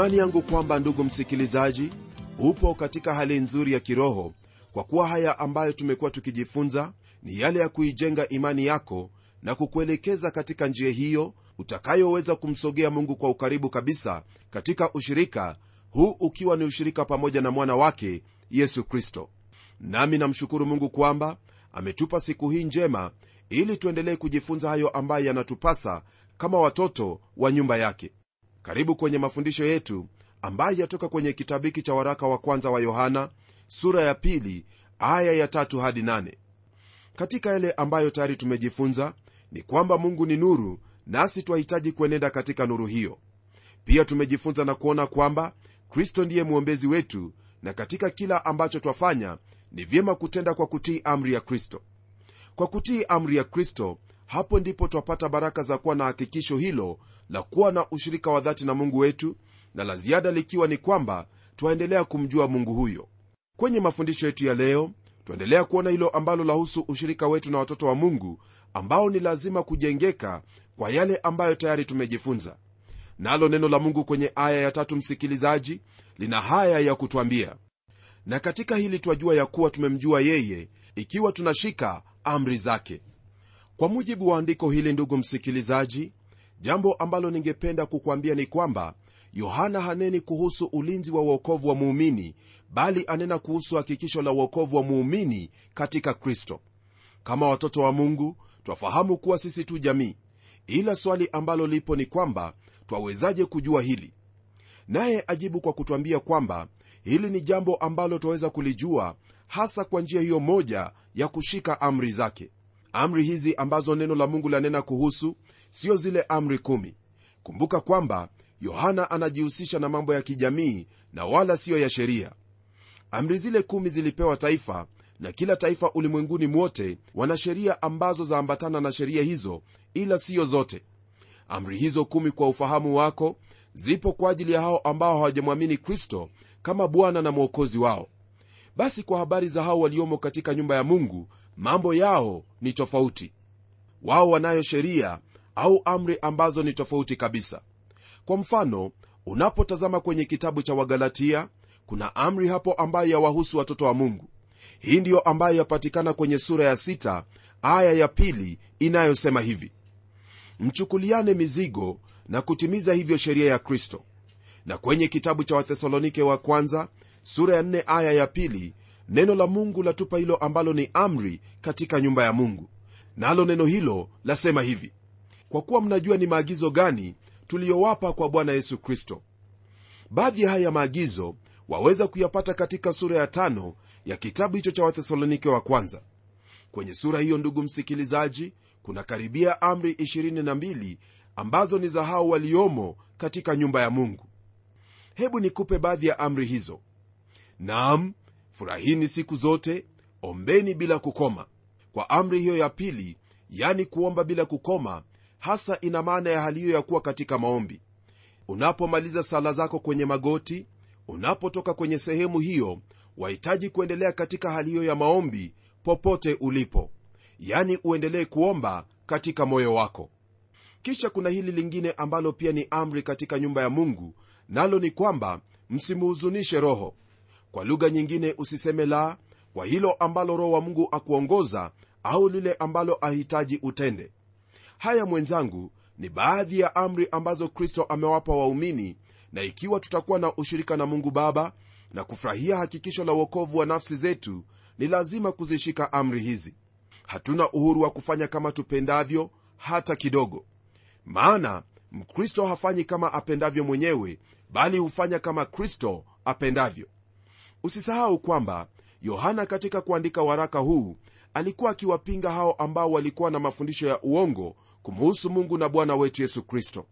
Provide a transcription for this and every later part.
ni imani yangu kwamba ndugu msikilizaji upo katika hali nzuri ya kiroho kwa kuwa haya ambayo tumekuwa tukijifunza ni yale ya kuijenga imani yako na kukuelekeza katika njia hiyo utakayoweza kumsogea mungu kwa ukaribu kabisa katika ushirika huu ukiwa ni ushirika pamoja na mwana wake yesu kristo. Nami namshukuru mungu kwamba ametupa siku hii njema ili tuendelee kujifunza hayo ambayo yanatupasa kama watoto wa nyumba yake karibu kwenye mafundisho yetu ambayo yatoka kwenye kitabu hiki cha waraka wa kwanza wa yohana sura ya pili aya ya tatu hadi nane. Katika yale ambayo tayari tumejifunza ni kwamba mungu ni nuru nasi twahitaji kuenenda katika nuru hiyo. Pia tumejifunza na kuona kwamba kristo ndiye mwombezi wetu na katika kila ambacho twafanya ni vyema kutenda kwa kutii amri ya kristo. Kwa kutii amri ya kristo hapo ndipo twapata baraka za kuwa na hakikisho hilo la kuwa na ushirika wa dhati na mungu wetu na la ziada likiwa ni kwamba twaendelea kumjua mungu huyo. Kwenye mafundisho yetu ya leo twaendelea kuona hilo ambalo lahusu ushirika wetu na watoto wa mungu ambao ni lazima kujengeka kwa yale ambayo tayari tumejifunza. Nalo neno la mungu kwenye aya ya tatu msikilizaji lina haya ya kutwambia. Na katika hili twajua ya kuwa tumemjua yeye ikiwa tunashika amri zake. Kwa mujibu wa andiko hili ndugu msikilizaji jambo ambalo ningependa kukwambia ni kwamba yohana haneni kuhusu ulinzi wa uokovu wa muumini bali anena kuhusu hakikisho la uokovu wa muumini katika kristo. Kama watoto wa mungu twafahamu kuwa sisi tu jamii ila swali ambalo lipo ni kwamba twawezaje kujua hili? Naye ajibu kwa kutwambia kwamba hili ni jambo ambalo twaweza kulijua hasa kwa njia hiyo moja ya kushika amri zake. Amri hizi ambazo neno la mungu lanena kuhusu sio zile amri kumi. Kumbuka kwamba yohana anajihusisha na mambo ya kijamii na wala siyo ya sheria. Amri zile kumi zilipewa taifa na kila taifa ulimwenguni mwote wana sheria ambazo zaambatana na sheria hizo ila siyo zote. Amri hizo kumi kwa ufahamu wako zipo kwa ajili ya hao ambao hawajamwamini kristo kama bwana na mwokozi wao. Basi kwa habari za hao waliomo katika nyumba ya mungu mambo yao ni tofauti. Wao wanayo sheria au amri ambazo ni tofauti kabisa. Kwa mfano unapotazama kwenye kitabu cha wagalatia kuna amri hapo ambayo yawahusu watoto wa mungu. Hii ndiyo ambayo yapatikana kwenye sura ya sita, aya ya pili inayosema hivi. Mchukuliane mizigo na kutimiza hivyo sheria ya kristo. Na kwenye kitabu cha wathesalonike wa kwanza sura ya 4 aya ya pili neno la mungu latupa hilo ambalo ni amri katika nyumba ya mungu. Nalo neno hilo lasema hivi kwa kuwa mnajua ni maagizo gani tuliyowapa kwa bwana yesu kristo. Baadhi ya haya maagizo waweza kuyapata katika sura ya tano ya kitabu hicho cha wathesalonike wa kwanza. Kwenye sura hiyo ndugu msikilizaji kuna karibia amri 22 ambazo ni za hao waliomo katika nyumba ya mungu. Hebu nikupe baadhi ya amri hizo. Naam furahini siku zote ombeni bila kukoma. Kwa amri hiyo ya pili yani kuomba bila kukoma hasa ina maana ya hali hiyo ya kuwa katika maombi. Unapomaliza sala zako kwenye magoti unapotoka kwenye sehemu hiyo wahitaji kuendelea katika hali hiyo ya maombi popote ulipo. Yani uendelee kuomba katika moyo wako. Kisha kuna hili lingine ambalo pia ni amri katika nyumba ya mungu nalo ni kwamba msimuhuzunishe roho. Kwa lugha nyingine usiseme la kwa hilo ambalo roho wa mungu akuongoza au lile ambalo ahitaji utende haya mwenzangu ni baadhi ya amri ambazo kristo amewapa waumini na ikiwa tutakuwa na ushirika na mungu baba na kufurahia hakikisho la uokovu wa nafsi zetu ni lazima kuzishika amri hizi. Hatuna uhuru wa kufanya kama tupendavyo hata kidogo. Maana mkristo hafanyi kama apendavyo mwenyewe bali hufanya kama kristo apendavyo. Usisahau kwamba yohana katika kuandika waraka huu alikuwa akiwapinga hao ambao walikuwa na mafundisho ya uongo kumuhusu mungu na bwana wetu yesu kristo.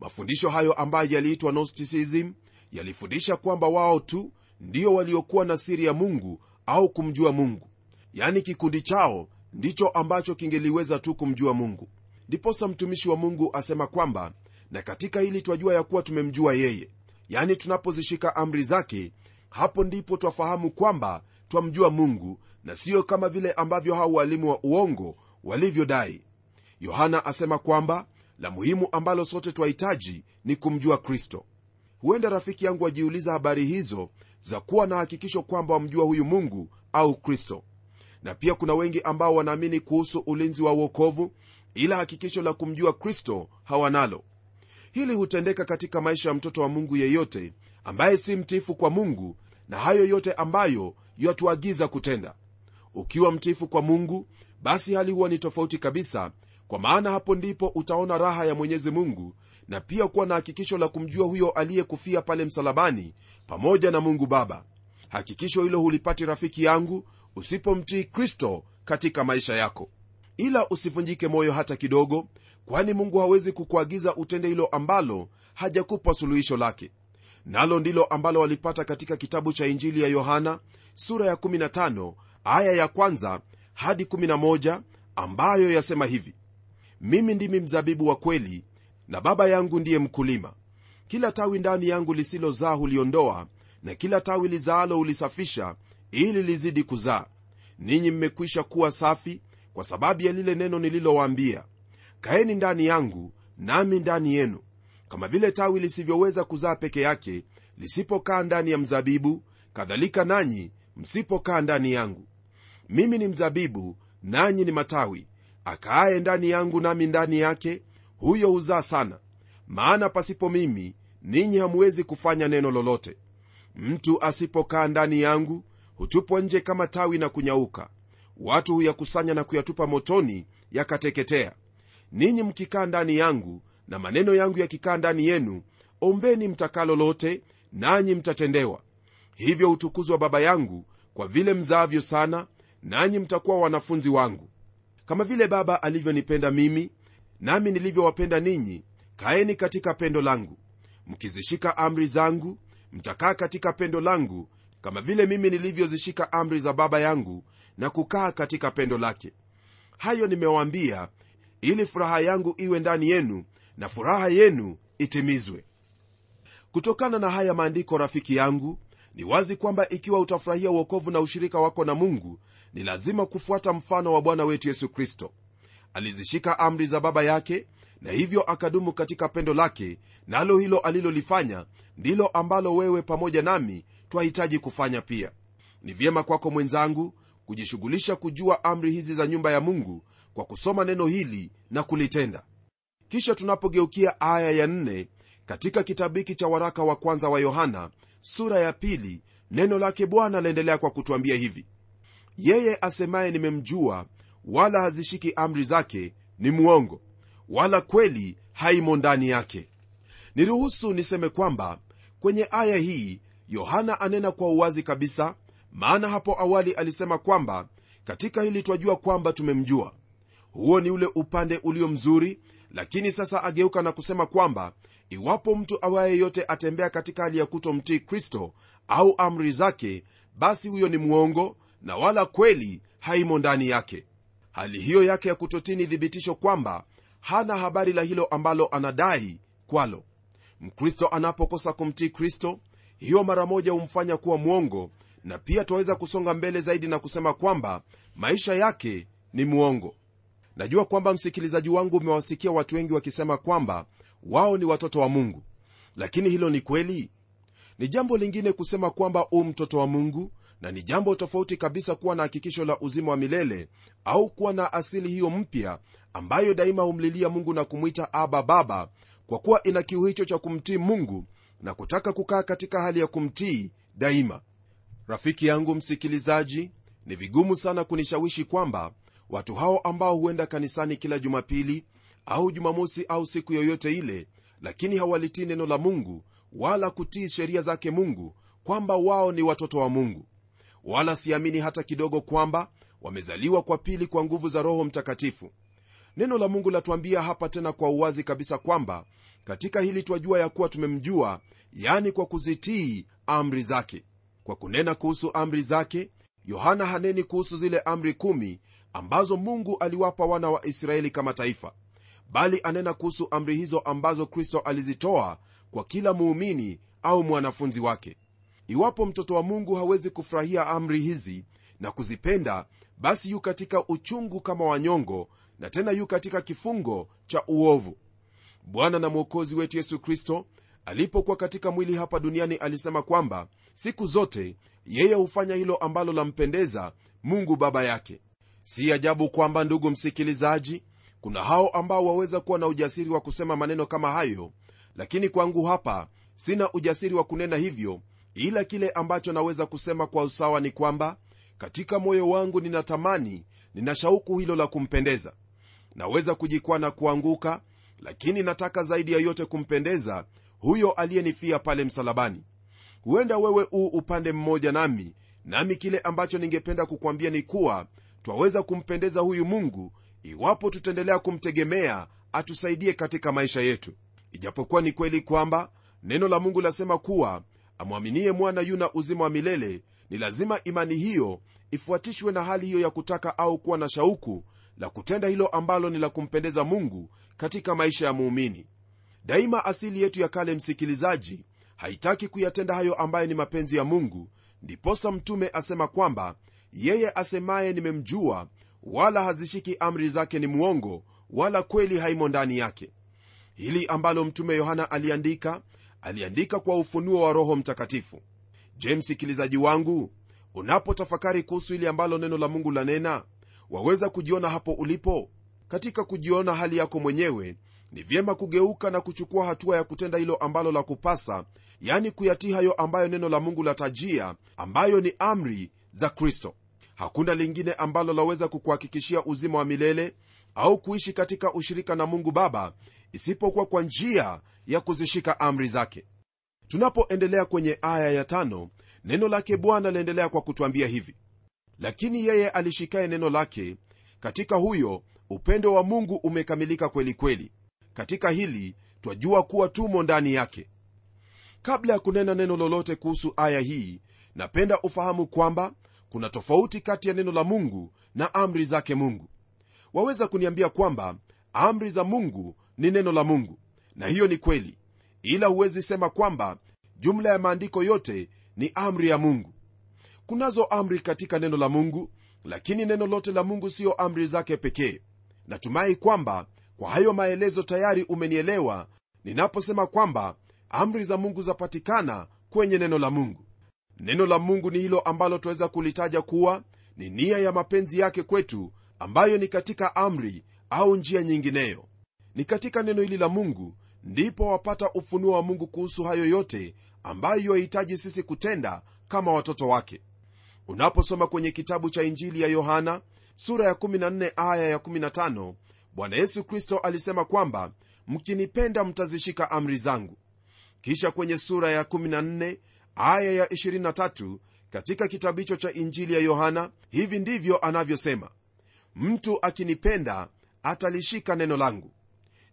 Mafundisho hayo ambayo yaliitwa gnosticism yalifundisha kwamba wao tu ndio waliokuwa na siri ya mungu au kumjua mungu. Yaani kikundi chao ndicho ambacho kingeliweza tu kumjua mungu. Ndiposa mtumishi wa mungu asema kwamba na katika hili twajua ya kuwa tumemjua yeye. Yaani tunapozishika amri zake hapo ndipo twafahamu kwamba twamjua mungu na siyo kama vile ambavyo hao walimu wa uongo walivyodai yohana asema kwamba la muhimu ambalo sote twahitaji ni kumjua kristo. Huenda rafiki yangu wajiuliza habari hizo za kuwa na hakikisho kwamba wamjua huyu mungu au kristo. Na pia kuna wengi ambao wanaamini kuhusu ulinzi wa uokovu ila hakikisho la kumjua kristo hawanalo. Hili hutendeka katika maisha ya mtoto wa mungu yeyote ambaye si mtifu kwa mungu na hayo yote ambayo yatuagiza kutenda. Ukiwa mtifu kwa mungu basi hali huwa ni tofauti kabisa kwa maana hapo ndipo utaona raha ya mwenyezi mungu na pia kuwa na hakikisho la kumjua huyo aliyekufia pale msalabani pamoja na mungu baba. Hakikisho hilo hulipati rafiki yangu usipomtii kristo katika maisha yako. Ila usivunjike moyo hata kidogo kwani mungu hawezi kukuagiza utende hilo ambalo hajakupa suluhisho lake. Nalo ndilo ambalo walipata katika kitabu cha injili ya yohana sura ya 15 aya ya kwanza hadi 11 ambayo yasema hivi mimi ndimi mzabibu wa kweli na baba yangu ndiye mkulima. Kila tawi ndani yangu lisilozaa huliondoa na kila tawi lizaalo hulisafisha ili lizidi kuzaa. Ninyi mmekwisha kuwa safi kwa sababu ya lile neno nililowaambia. Kaeni ndani yangu nami ndani yenu. Kama vile tawi lisivyoweza kuzaa peke yake lisipokaa ndani ya mzabibu kadhalika nanyi msipokaa ndani yangu. Mimi ni mzabibu nanyi ni matawi akaaye ndani yangu nami ndani yake huyo huzaa sana. Maana pasipo mimi ninyi hamuwezi kufanya neno lolote. Mtu asipokaa ndani yangu hutupwa nje kama tawi na kunyauka. Watu huyakusanya na kuyatupa motoni yakateketea. Ninyi mkikaa ndani yangu na maneno yangu yakikaa ndani yenu ombeni mtakalo lote nanyi mtatendewa. Hivyo hutukuzwa baba yangu kwa vile mzaavyo sana nanyi mtakuwa wanafunzi wangu kama vile baba alivyonipenda mimi nami nilivyowapenda ninyi kaeni katika pendo langu. Mkizishika amri zangu mtakaa katika pendo langu kama vile mimi nilivyozishika amri za baba yangu na kukaa katika pendo lake. Hayo nimewaambia ili furaha yangu iwe ndani yenu na furaha yenu itimizwe. Kutokana na haya maandiko rafiki yangu ni wazi kwamba ikiwa utafurahia uokovu na ushirika wako na mungu ni lazima kufuata mfano wa bwana wetu yesu kristo. Alizishika amri za baba yake na hivyo akadumu katika pendo lake nalo na hilo alilolifanya ndilo ambalo wewe pamoja nami twahitaji kufanya pia. Ni vyema kwako mwenzangu kujishughulisha kujua amri hizi za nyumba ya mungu kwa kusoma neno hili na kulitenda. Kisha tunapogeukia aya ya nne katika kitabu hiki cha waraka wa kwanza wa yohana sura ya pili neno lake bwana laendelea kwa kutwambia hivi yeye asemaye nimemjua wala hazishiki amri zake ni mwongo wala kweli haimo ndani yake. Niruhusu niseme kwamba kwenye aya hii yohana anena kwa uwazi kabisa maana hapo awali alisema kwamba katika hili twajua kwamba tumemjua. Huo ni ule upande ulio mzuri lakini sasa ageuka na kusema kwamba iwapo mtu awaye yote atembea katika hali ya kutomtii kristo au amri zake basi huyo ni mwongo na wala kweli haimo ndani yake. Hali hiyo yake ya kutotii ni thibitisho kwamba hana habari la hilo ambalo anadai kwalo. Mkristo anapokosa kumtii kristo hiyo mara moja humfanya kuwa mwongo na pia twaweza kusonga mbele zaidi na kusema kwamba maisha yake ni mwongo. Najua kwamba msikilizaji wangu umewasikia watu wengi wakisema kwamba wao ni watoto wa mungu. Lakini hilo ni kweli? Ni jambo lingine kusema kwamba u mtoto wa mungu na ni jambo tofauti kabisa kuwa na hakikisho la uzima wa milele au kuwa na asili hiyo mpya ambayo daima humlilia mungu na kumwita aba baba kwa kuwa ina kiu hicho cha kumtii mungu na kutaka kukaa katika hali ya kumtii daima. Rafiki yangu msikilizaji ni vigumu sana kunishawishi kwamba watu hao ambao huenda kanisani kila jumapili au jumamosi au siku yoyote ile lakini hawalitii neno la mungu wala kutii sheria zake mungu kwamba wao ni watoto wa mungu wala siamini hata kidogo kwamba wamezaliwa kwa pili kwa nguvu za roho mtakatifu. Neno la mungu latuambia hapa tena kwa uwazi kabisa kwamba katika hili twajua ya kuwa tumemjua yani kwa kuzitii amri zake. Kwa kunena kuhusu amri zake yohana haneni kuhusu zile amri kumi ambazo mungu aliwapa wana wa israeli kama taifa bali anena kuhusu amri hizo ambazo kristo alizitoa kwa kila muumini au mwanafunzi wake iwapo mtoto wa mungu hawezi kufurahia amri hizi na kuzipenda basi yu katika uchungu kama wanyongo na tena yu katika kifungo cha uovu. Bwana na mwokozi wetu yesu kristo alipokuwa katika mwili hapa duniani alisema kwamba siku zote yeye hufanya hilo ambalo lampendeza mungu baba yake. Si ajabu kwamba ndugu msikilizaji kuna hao ambao waweza kuwa na ujasiri wa kusema maneno kama hayo lakini kwangu hapa sina ujasiri wa kunena hivyo ila kile ambacho naweza kusema kwa usawa ni kwamba katika moyo wangu ninatamani nina shauku hilo la kumpendeza. Naweza kujikwaa na kuanguka lakini nataka zaidi ya yote kumpendeza huyo aliyenifia pale msalabani. Huenda wewe uu upande mmoja nami nami kile ambacho ningependa kukwambia ni kuwa twaweza kumpendeza huyu mungu iwapo tutaendelea kumtegemea atusaidie katika maisha yetu. Ijapokuwa ni kweli kwamba neno la mungu lasema kuwa amwaminie mwana yuna uzima wa milele ni lazima imani hiyo ifuatishwe na hali hiyo ya kutaka au kuwa na shauku la kutenda hilo ambalo ni la kumpendeza mungu katika maisha ya muumini. Daima asili yetu ya kale msikilizaji haitaki kuyatenda hayo ambayo ni mapenzi ya mungu ndiposa mtume asema kwamba yeye asemaye nimemjua wala hazishiki amri zake ni mwongo wala kweli haimo ndani yake. Hili ambalo mtume yohana aliandika aliandika kwa ufunuo wa roho mtakatifu. Je msikilizaji wangu unapotafakari kuhusu ili ambalo neno la mungu lanena waweza kujiona hapo ulipo? Katika kujiona hali yako mwenyewe ni vyema kugeuka na kuchukua hatua ya kutenda hilo ambalo la kupasa yani kuyatii hayo ambayo neno la mungu latajia ambayo ni amri za kristo. Hakuna lingine ambalo laweza kukuhakikishia uzima wa milele au kuishi katika ushirika na mungu baba isipokuwa kwa njia ya kuzishika amri zake. Tunapoendelea kwenye aya ya tano neno lake bwana laendelea kwa kutwambia hivi. Lakini yeye alishikaye neno lake katika huyo upendo wa mungu umekamilika kweli kweli. Katika hili twajua kuwa tumo ndani yake. Kabla ya kunena neno lolote kuhusu aya hii napenda ufahamu kwamba kuna tofauti kati ya neno la mungu na amri zake mungu waweza kuniambia kwamba amri za mungu ni neno la mungu. Na hiyo ni kweli. Ila huwezi sema kwamba jumla ya maandiko yote ni amri ya mungu. Kunazo amri katika neno la mungu lakini neno lote la mungu siyo amri zake pekee. Natumai kwamba kwa hayo maelezo tayari umenielewa ninaposema kwamba amri za mungu zapatikana kwenye neno la mungu. Neno la mungu ni hilo ambalo twaweza kulitaja kuwa ni nia ya mapenzi yake kwetu ambayo ni katika amri au njia nyingineyo. Ni katika neno hili la mungu ndipo wapata ufunuo wa mungu kuhusu hayo yote ambayo yahitaji sisi kutenda kama watoto wake. Unaposoma kwenye kitabu cha injili ya yohana sura ya 14 aya ya 15 bwana yesu kristo alisema kwamba mkinipenda mtazishika amri zangu. Kisha kwenye sura ya 14 aya ya 23 katika kitabu hicho cha injili ya yohana hivi ndivyo anavyosema mtu akinipenda atalishika neno langu.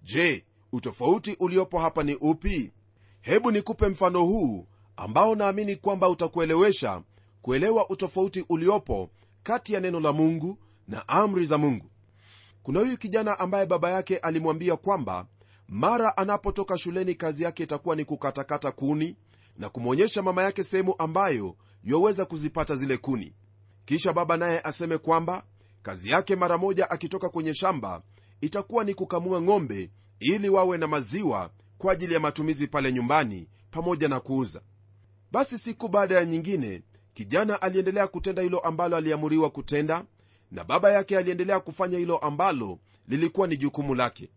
Je utofauti uliopo hapa ni upi? Hebu nikupe mfano huu ambao naamini kwamba utakuelewesha kuelewa utofauti uliopo kati ya neno la mungu na amri za mungu. Kuna huyu kijana ambaye baba yake alimwambia kwamba mara anapotoka shuleni kazi yake itakuwa ni kukatakata kuni na kumwonyesha mama yake sehemu ambayo yoweza kuzipata zile kuni. Kisha baba naye aseme kwamba kazi yake mara moja akitoka kwenye shamba itakuwa ni kukamua ng'ombe ili wawe na maziwa kwa ajili ya matumizi pale nyumbani pamoja na kuuza. Basi siku baada ya nyingine kijana aliendelea kutenda hilo ambalo aliamuriwa kutenda na baba yake aliendelea kufanya hilo ambalo lilikuwa ni jukumu lake.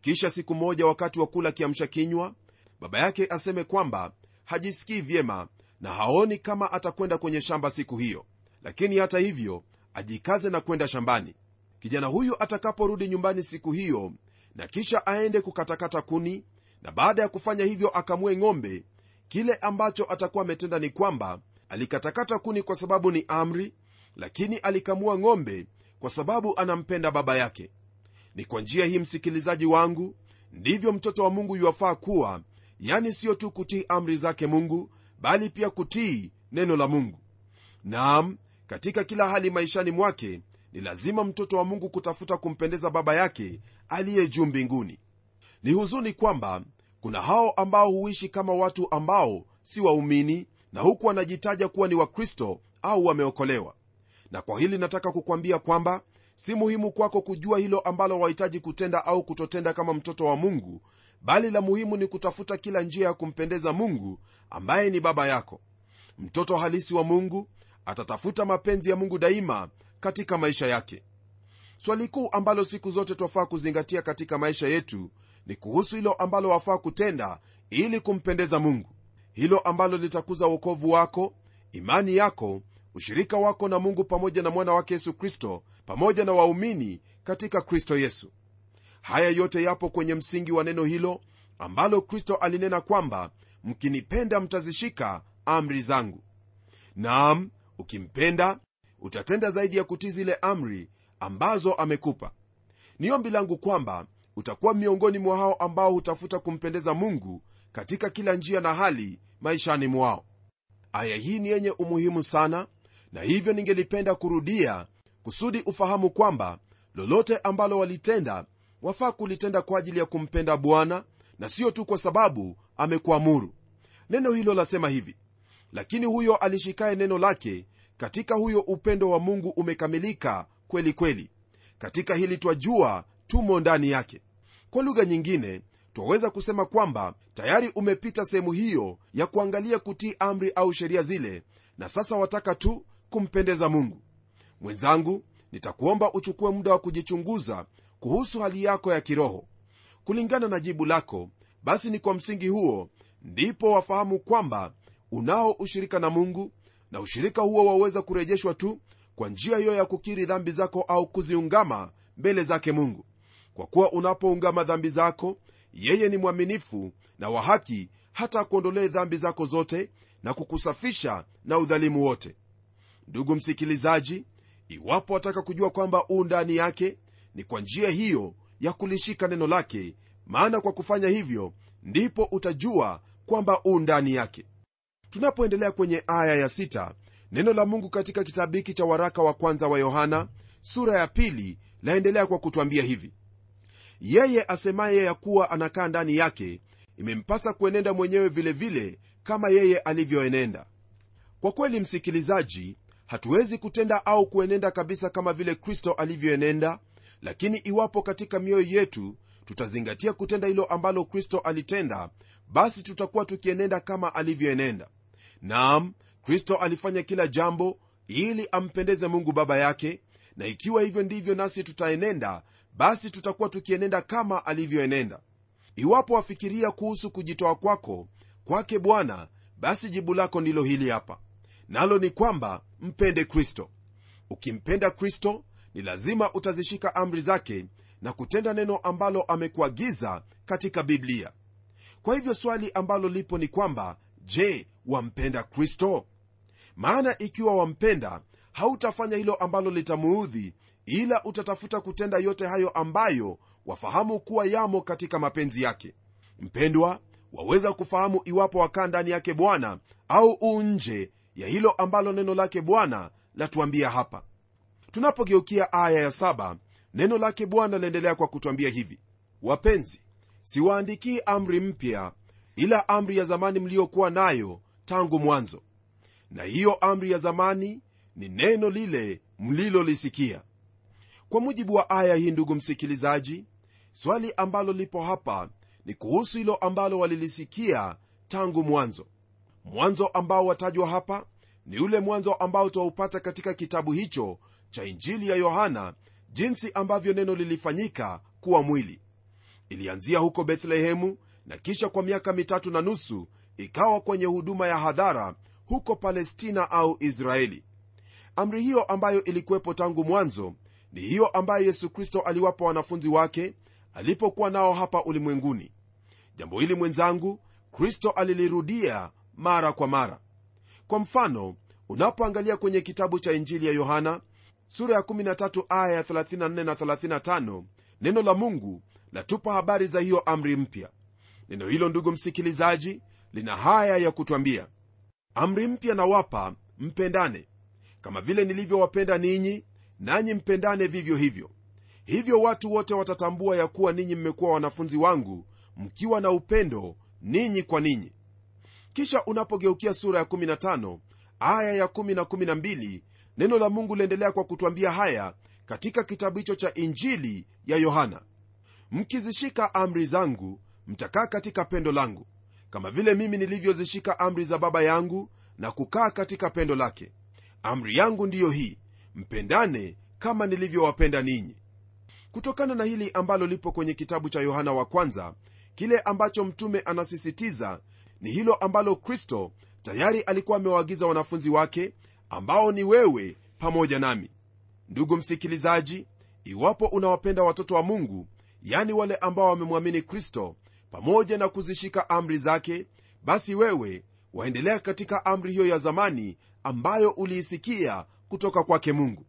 Kisha siku moja wakati wa kula kiamsha kinywa baba yake aseme kwamba hajisikii vyema na haoni kama atakwenda kwenye shamba siku hiyo. Lakini hata hivyo ajikaze na kwenda shambani. Kijana huyu atakaporudi nyumbani siku hiyo na kisha aende kukatakata kuni na baada ya kufanya hivyo akamue ng'ombe kile ambacho atakuwa ametenda ni kwamba alikatakata kuni kwa sababu ni amri lakini alikamua ng'ombe kwa sababu anampenda baba yake. Ni kwa njia hii msikilizaji wangu ndivyo mtoto wa mungu yuwafaa kuwa yani siyo tu kutii amri zake mungu bali pia kutii neno la mungu. Naam katika kila hali maishani mwake ni lazima mtoto wa mungu kutafuta kumpendeza baba yake aliye juu mbinguni. Ni huzuni kwamba kuna hao ambao huishi kama watu ambao si waumini na huku wanajitaja kuwa ni wakristo au wameokolewa. Na kwa hili nataka kukwambia kwamba si muhimu kwako kujua hilo ambalo wahitaji kutenda au kutotenda kama mtoto wa mungu bali la muhimu ni kutafuta kila njia ya kumpendeza mungu ambaye ni baba yako. Mtoto halisi wa mungu atatafuta mapenzi ya mungu daima katika maisha yake. Swali kuu ambalo siku zote twafaa kuzingatia katika maisha yetu ni kuhusu hilo ambalo wafaa kutenda ili kumpendeza mungu. Hilo ambalo litakuza uokovu wako imani yako ushirika wako na mungu pamoja na mwana wake yesu kristo pamoja na waumini katika kristo yesu. Haya yote yapo kwenye msingi wa neno hilo ambalo kristo alinena kwamba mkinipenda mtazishika amri zangu. Naam ukimpenda utatenda zaidi ya kutii zile amri ambazo amekupa. Ni ombi langu kwamba utakuwa miongoni mwa hao ambao hutafuta kumpendeza mungu katika kila njia na hali maishani mwao. Aya hii ni yenye umuhimu sana na hivyo ningelipenda kurudia kusudi ufahamu kwamba lolote ambalo walitenda wafaa kulitenda kwa ajili ya kumpenda bwana na sio tu kwa sababu amekuamuru. Neno hilo lasema hivi lakini huyo alishikaye neno lake katika huyo upendo wa mungu umekamilika kweli kweli. Katika hili twajua tumo ndani yake. Kwa lugha nyingine twaweza kusema kwamba tayari umepita sehemu hiyo ya kuangalia kutii amri au sheria zile na sasa wataka tu kumpendeza mungu. Mwenzangu nitakuomba uchukue muda wa kujichunguza kuhusu hali yako ya kiroho. Kulingana na jibu lako basi ni kwa msingi huo ndipo wafahamu kwamba unao ushirika na mungu na ushirika huo waweza kurejeshwa tu kwa njia hiyo ya kukiri dhambi zako au kuziungama mbele zake mungu. Kwa kuwa unapoungama dhambi zako yeye ni mwaminifu na wa haki hata akuondolee dhambi zako zote na kukusafisha na udhalimu wote. Ndugu msikilizaji iwapo wataka kujua kwamba uu ndani yake ni kwa njia hiyo ya kulishika neno lake maana kwa kufanya hivyo ndipo utajua kwamba uu ndani yake tunapoendelea kwenye aya ya sita, neno la mungu katika kitabu hiki cha waraka wa kwanza wa yohana sura ya pili laendelea kwa kutwambia hivi. Yeye asemaye ya kuwa anakaa ndani yake imempasa kuenenda mwenyewe vilevile vile kama yeye alivyoenenda. Kwa kweli msikilizaji hatuwezi kutenda au kuenenda kabisa kama vile kristo alivyoenenda lakini iwapo katika mioyo yetu tutazingatia kutenda hilo ambalo kristo alitenda basi tutakuwa tukienenda kama alivyoenenda naam kristo alifanya kila jambo ili ampendeze mungu baba yake na ikiwa hivyo ndivyo nasi tutaenenda basi tutakuwa tukienenda kama alivyoenenda. Iwapo wafikiria kuhusu kujitoa kwako kwake bwana basi jibu lako ndilo hili hapa. Nalo ni kwamba mpende kristo. Ukimpenda kristo ni lazima utazishika amri zake na kutenda neno ambalo amekuagiza katika biblia. Kwa hivyo swali ambalo lipo ni kwamba je wampenda kristo? Maana ikiwa wampenda hautafanya hilo ambalo litamuudhi ila utatafuta kutenda yote hayo ambayo wafahamu kuwa yamo katika mapenzi yake. Mpendwa waweza kufahamu iwapo wakaa ndani yake bwana au u nje ya hilo ambalo neno lake bwana latuambia hapa. Tunapogeukia aya ya saba, neno lake bwana laendelea kwa kutwambia hivi. Wapenzi siwaandikii amri mpya ila amri ya zamani mliyokuwa nayo tangu mwanzo. Na hiyo amri ya zamani ni neno lile mlilolisikia. Kwa mujibu wa aya hii ndugu msikilizaji swali ambalo lipo hapa ni kuhusu hilo ambalo walilisikia tangu mwanzo. Mwanzo ambao watajwa hapa ni ule mwanzo ambao twaupata katika kitabu hicho cha injili ya yohana jinsi ambavyo neno lilifanyika kuwa mwili. Ilianzia huko bethlehemu na kisha kwa miaka mitatu na nusu ikawa kwenye huduma ya hadhara huko palestina au israeli. Amri hiyo ambayo ilikuwepo tangu mwanzo ni hiyo ambayo yesu kristo aliwapa wanafunzi wake alipokuwa nao hapa ulimwenguni. Jambo hili mwenzangu kristo alilirudia mara kwa mara. Kwa mfano unapoangalia kwenye kitabu cha injili ya yohana sura ya 13 aya ya 34 na 35 neno la mungu latupa habari za hiyo amri mpya. Neno hilo ndugu msikilizaji lina haya ya kutwambia. Amri mpya nawapa mpendane kama vile nilivyowapenda ninyi nanyi mpendane vivyo hivyo. Hivyo watu wote watatambua ya kuwa ninyi mmekuwa wanafunzi wangu mkiwa na upendo ninyi kwa ninyi. Kisha unapogeukia sura ya 15 aya ya 1 na 12 neno la mungu liendelea kwa kutwambia haya katika kitabu hicho cha injili ya yohana. Mkizishika amri zangu mtakaa katika pendo langu kama vile mimi nilivyozishika amri za baba yangu na kukaa katika pendo lake. Amri yangu ndiyo hii mpendane kama nilivyowapenda ninyi. Kutokana na hili ambalo lipo kwenye kitabu cha yohana wa kwanza kile ambacho mtume anasisitiza ni hilo ambalo kristo tayari alikuwa amewaagiza wanafunzi wake ambao ni wewe pamoja nami. Ndugu msikilizaji iwapo unawapenda watoto wa mungu yani wale ambao wamemwamini kristo pamoja na kuzishika amri zake basi wewe waendelea katika amri hiyo ya zamani ambayo uliisikia kutoka kwake mungu.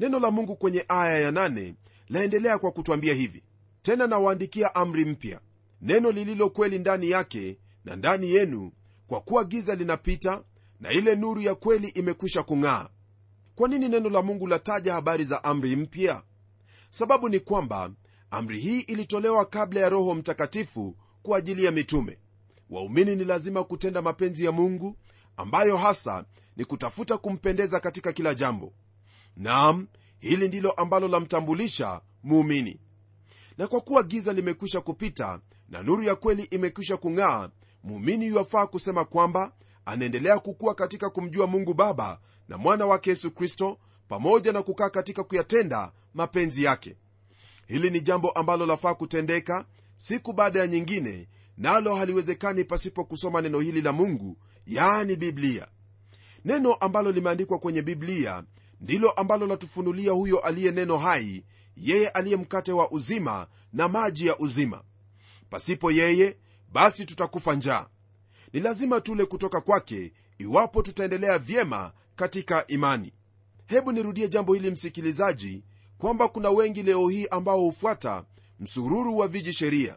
Neno la mungu kwenye aya ya nane laendelea kwa kutwambia hivi. Tena nawaandikia amri mpya neno lililo kweli ndani yake na ndani yenu kwa kuwa giza linapita na ile nuru ya kweli imekwisha kung'aa. Kwa nini neno la mungu lataja habari za amri mpya? Sababu ni kwamba amri hii ilitolewa kabla ya roho mtakatifu kwa ajili ya mitume. Waumini ni lazima kutenda mapenzi ya mungu ambayo hasa ni kutafuta kumpendeza katika kila jambo. Naam hili ndilo ambalo lamtambulisha muumini. Na kwa kuwa giza limekwisha kupita na nuru ya kweli imekwisha kung'aa muumini yuwafaa kusema kwamba anaendelea kukuwa katika kumjua mungu baba na mwana wake yesu kristo pamoja na kukaa katika kuyatenda mapenzi yake hili ni jambo ambalo lafaa kutendeka siku baada ya nyingine nalo haliwezekani pasipo kusoma neno hili la mungu yaani biblia. Neno ambalo limeandikwa kwenye biblia ndilo ambalo latufunulia huyo aliye neno hai yeye aliye mkate wa uzima na maji ya uzima. Pasipo yeye basi tutakufa njaa. Ni lazima tule kutoka kwake iwapo tutaendelea vyema katika imani. Hebu nirudie jambo hili msikilizaji kwamba kuna wengi leo hii ambao hufuata msururu wa viji sheria.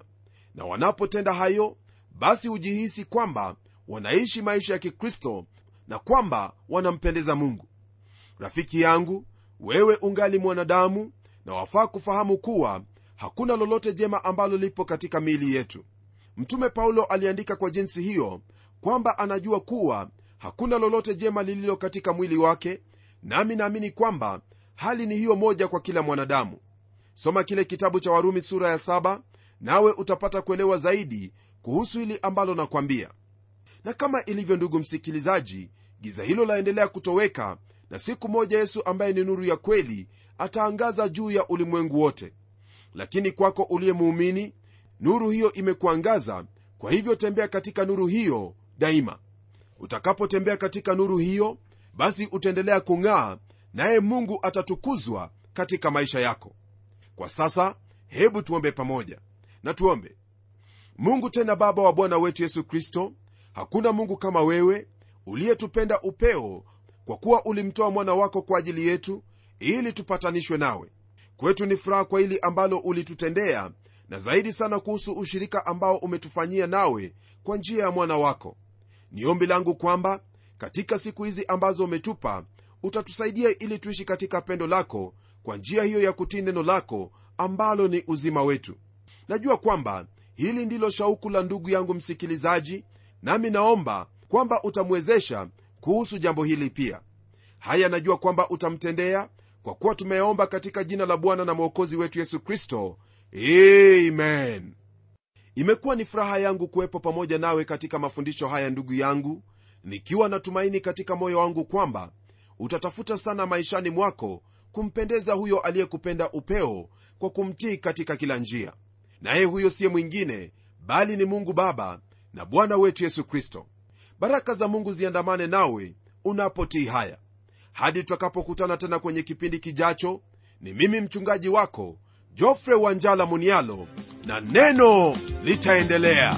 Na wanapotenda hayo basi hujihisi kwamba wanaishi maisha ya kikristo na kwamba wanampendeza mungu. Rafiki yangu wewe ungali mwanadamu na wafaa kufahamu kuwa hakuna lolote jema ambalo lipo katika miili yetu. Mtume paulo aliandika kwa jinsi hiyo kwamba anajua kuwa hakuna lolote jema lililo katika mwili wake nami naamini kwamba hali ni hiyo moja kwa kila mwanadamu. Soma kile kitabu cha warumi sura ya saba nawe utapata kuelewa zaidi kuhusu hili ambalo nakwambia. Na kama ilivyo ndugu msikilizaji giza hilo laendelea kutoweka na siku moja yesu ambaye ni nuru ya kweli ataangaza juu ya ulimwengu wote. Lakini kwako uliye muumini nuru hiyo imekuangaza kwa hivyo tembea katika nuru hiyo daima. Utakapotembea katika nuru hiyo basi utaendelea kung'aa naye mungu atatukuzwa katika maisha yako. Kwa sasa hebu tuombe pamoja na tuombe. Mungu tena baba wa bwana wetu yesu kristo hakuna mungu kama wewe uliyetupenda upeo kwa kuwa ulimtoa mwana wako kwa ajili yetu ili tupatanishwe nawe. Kwetu ni furaha kwa hili ambalo ulitutendea na zaidi sana kuhusu ushirika ambao umetufanyia nawe kwa njia ya mwana wako. Ni ombi langu kwamba katika siku hizi ambazo umetupa utatusaidia ili tuishi katika pendo lako kwa njia hiyo ya kutii neno lako ambalo ni uzima wetu. Najua kwamba hili ndilo shauku la ndugu yangu msikilizaji nami naomba kwamba utamwezesha kuhusu jambo hili pia. Haya najua kwamba utamtendea kwa kuwa tumeomba katika jina la bwana na mwokozi wetu yesu kristo. Amen. Imekuwa ni furaha yangu kuwepo pamoja nawe katika mafundisho haya ndugu yangu nikiwa natumaini katika moyo wangu kwamba utatafuta sana maishani mwako kumpendeza huyo aliyekupenda upeo kwa kumtii katika kila njia. Naye huyo siye mwingine bali ni mungu baba na bwana wetu yesu kristo. Baraka za mungu ziandamane nawe unapotii haya. Hadi tutakapokutana tena kwenye kipindi kijacho ni mimi mchungaji wako jofre wanjala munialo na neno litaendelea